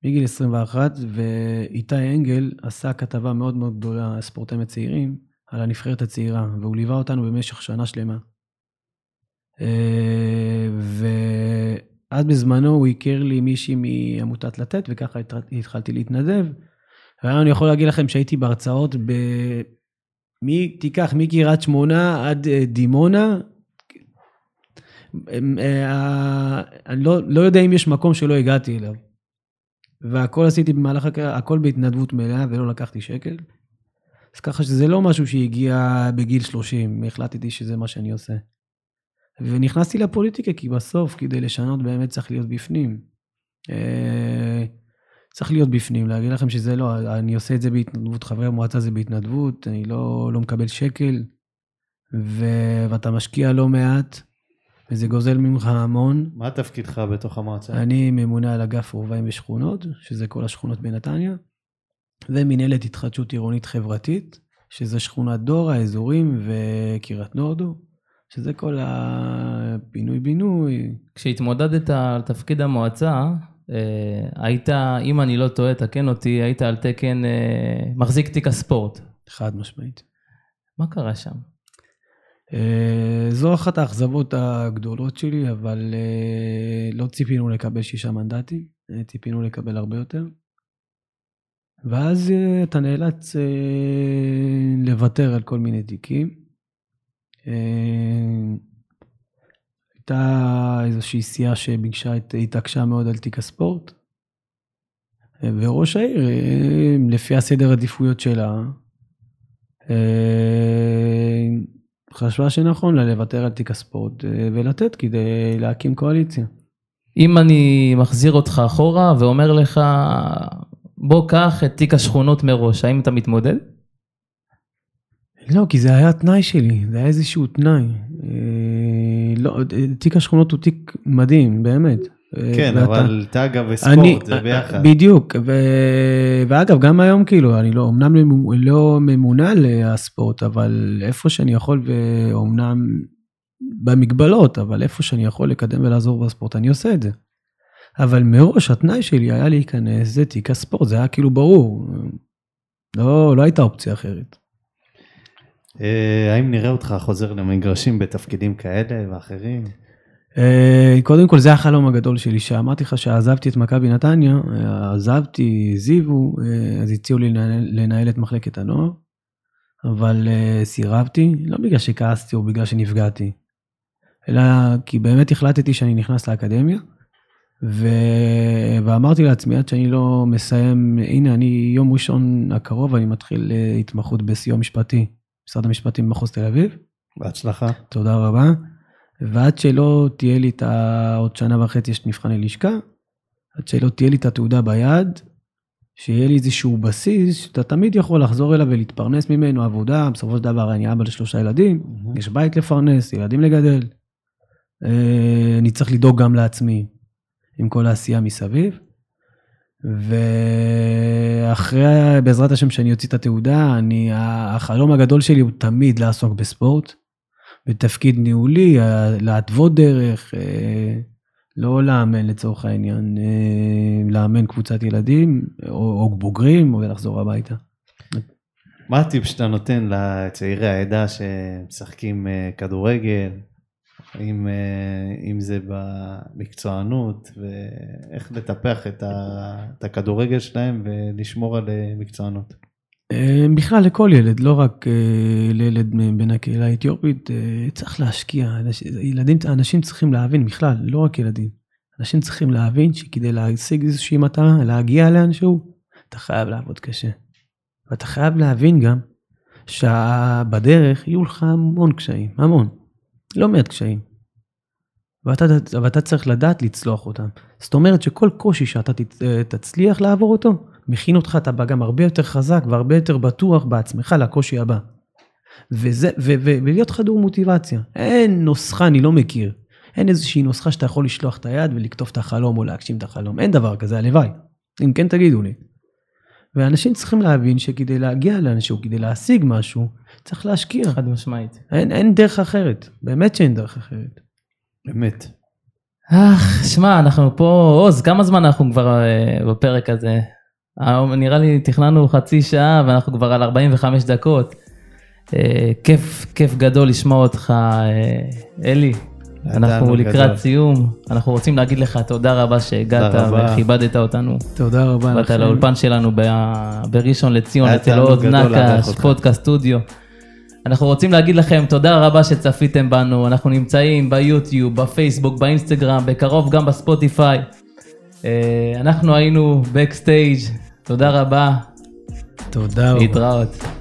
מגיל 21, ואיתי אנגל עשה כתבה מאוד מאוד גדולה, ספורטאים הצעירים, על הנבחרת הצעירה, והוא ליווה אותנו במשך שנה שלמה. אה, ועד בזמנו הוא הכיר לי מישהי מעמותת לתת, וככה התחלתי להתנדב. והיום אני יכול להגיד לכם שהייתי בהרצאות ב... מי, תיקח מקריית שמונה עד אה, דימונה. אה, אני לא, לא יודע אם יש מקום שלא הגעתי אליו. והכל עשיתי במהלך הקריירה, הכל בהתנדבות מלאה ולא לקחתי שקל. אז ככה שזה לא משהו שהגיע בגיל 30, החלטתי שזה מה שאני עושה. ונכנסתי לפוליטיקה כי בסוף, כדי לשנות באמת צריך להיות בפנים. צריך להיות בפנים, להגיד לכם שזה לא, אני עושה את זה בהתנדבות, חברי מועצה זה בהתנדבות, אני לא, לא מקבל שקל, ו... ואתה משקיע לא מעט, וזה גוזל ממך המון. מה תפקידך בתוך המועצה? אני ממונה על אגף רובעים ושכונות, שזה כל השכונות בנתניה, ומנהלת התחדשות עירונית חברתית, שזה שכונת דור, האזורים וקריית נורדו, שזה כל הפינוי-בינוי. כשהתמודדת על תפקיד המועצה, היית, אם אני לא טועה, תקן אותי, היית על תקן אה, מחזיק תיק הספורט. חד משמעית. מה קרה שם? אה, זו אחת האכזבות הגדולות שלי, אבל לא ציפינו לקבל שישה מנדטים, ציפינו לקבל הרבה יותר. ואז אתה נאלץ לוותר על כל מיני תיקים. הייתה איזושהי סיעה שביקשה, התעקשה מאוד על תיק הספורט. וראש העיר, לפי הסדר עדיפויות שלה, חשבה שנכון לה לוותר על תיק הספורט ולתת כדי להקים קואליציה. אם אני מחזיר אותך אחורה ואומר לך, בוא קח את תיק השכונות מראש, האם אתה מתמודד? לא, כי זה היה תנאי שלי, זה היה איזשהו תנאי. לא, תיק השכונות הוא תיק מדהים, באמת. כן, ואתה, אבל טאגה וספורט אני, זה ביחד. בדיוק, ו... ואגב, גם היום כאילו, אני לא, אמנם לא ממונה לספורט, אבל איפה שאני יכול, ואומנם במגבלות, אבל איפה שאני יכול לקדם ולעזור בספורט, אני עושה את זה. אבל מראש התנאי שלי היה להיכנס, זה תיק הספורט, זה היה כאילו ברור. לא, לא הייתה אופציה אחרת. אה, האם נראה אותך חוזר למגרשים בתפקידים כאלה ואחרים? אה, קודם כל זה החלום הגדול שלי, שאמרתי לך שעזבתי את מכבי נתניה, עזבתי, הזיבו, אה, אז הציעו לי לנהל את מחלקת הנוער, אבל סירבתי, לא בגלל שכעסתי או בגלל שנפגעתי, אלא כי באמת החלטתי שאני נכנס לאקדמיה, ו... ואמרתי לעצמי עד שאני לא מסיים, הנה אני יום ראשון הקרוב אני מתחיל התמחות בסיוע משפטי. משרד המשפטים במחוז תל אביב. בהצלחה. תודה רבה. ועד שלא תהיה לי את ה... עוד שנה וחצי יש מבחני לשכה, עד שלא תהיה לי את התעודה ביד, שיהיה לי איזשהו בסיס שאתה תמיד יכול לחזור אליו ולהתפרנס ממנו, עבודה, בסופו של דבר אני אבא לשלושה ילדים, mm-hmm. יש בית לפרנס, ילדים לגדל. אה, אני צריך לדאוג גם לעצמי עם כל העשייה מסביב. ואחרי, בעזרת השם, שאני אוציא את התעודה, אני, החלום הגדול שלי הוא תמיד לעסוק בספורט, בתפקיד ניהולי, להתוות דרך, אה, לא לאמן לצורך העניין, אה, לאמן קבוצת ילדים, או, או בוגרים, או לחזור הביתה. מה הטיפ שאתה נותן לצעירי העדה שמשחקים אה, כדורגל, אם, אה, אם זה במקצוענות ואיך לטפח את, ה, את הכדורגל שלהם ולשמור על אה, מקצוענות. אה, בכלל לכל ילד, לא רק לילד בין הקהילה האתיופית, צריך להשקיע. ילדים, אנשים צריכים להבין בכלל, לא רק ילדים. אנשים צריכים להבין שכדי להשיג איזושהי מטרה, להגיע לאנשהו, אתה חייב לעבוד קשה. ואתה חייב להבין גם שבדרך יהיו לך המון קשיים, המון. לא מעט קשיים. ואתה, ואתה צריך לדעת לצלוח אותם. זאת אומרת שכל קושי שאתה תצליח לעבור אותו, מכין אותך, אתה בא גם הרבה יותר חזק והרבה יותר בטוח בעצמך לקושי הבא. וזה, ו, ו, ולהיות חדור מוטיבציה. אין נוסחה, אני לא מכיר. אין איזושהי נוסחה שאתה יכול לשלוח את היד ולכתוב את החלום או להגשים את החלום. אין דבר כזה, הלוואי. אם כן, תגידו לי. ואנשים צריכים להבין שכדי להגיע לאנשהו, כדי להשיג משהו, צריך להשקיע. חד משמעית. אין, אין דרך אחרת, באמת שאין דרך אחרת. באמת. אך, שמע, אנחנו פה, עוז, כמה זמן אנחנו כבר uh, בפרק הזה? Uh, נראה לי תכננו חצי שעה ואנחנו כבר על 45 דקות. Uh, כיף, כיף גדול לשמוע אותך, uh, אלי. אנחנו לקראת. סיום, אנחנו רוצים להגיד לך תודה רבה שהגעת וכיבדת אותנו. תודה רבה לכם. באת לאולפן שלנו בראשון לציון, אצל עוז נקש, פודקאסט סטודיו. אנחנו רוצים להגיד לכם תודה רבה שצפיתם בנו, אנחנו נמצאים ביוטיוב, בפייסבוק, באינסטגרם, בקרוב גם בספוטיפיי. אה, אנחנו היינו בקסטייג', תודה רבה. תודה רבה. להתראות.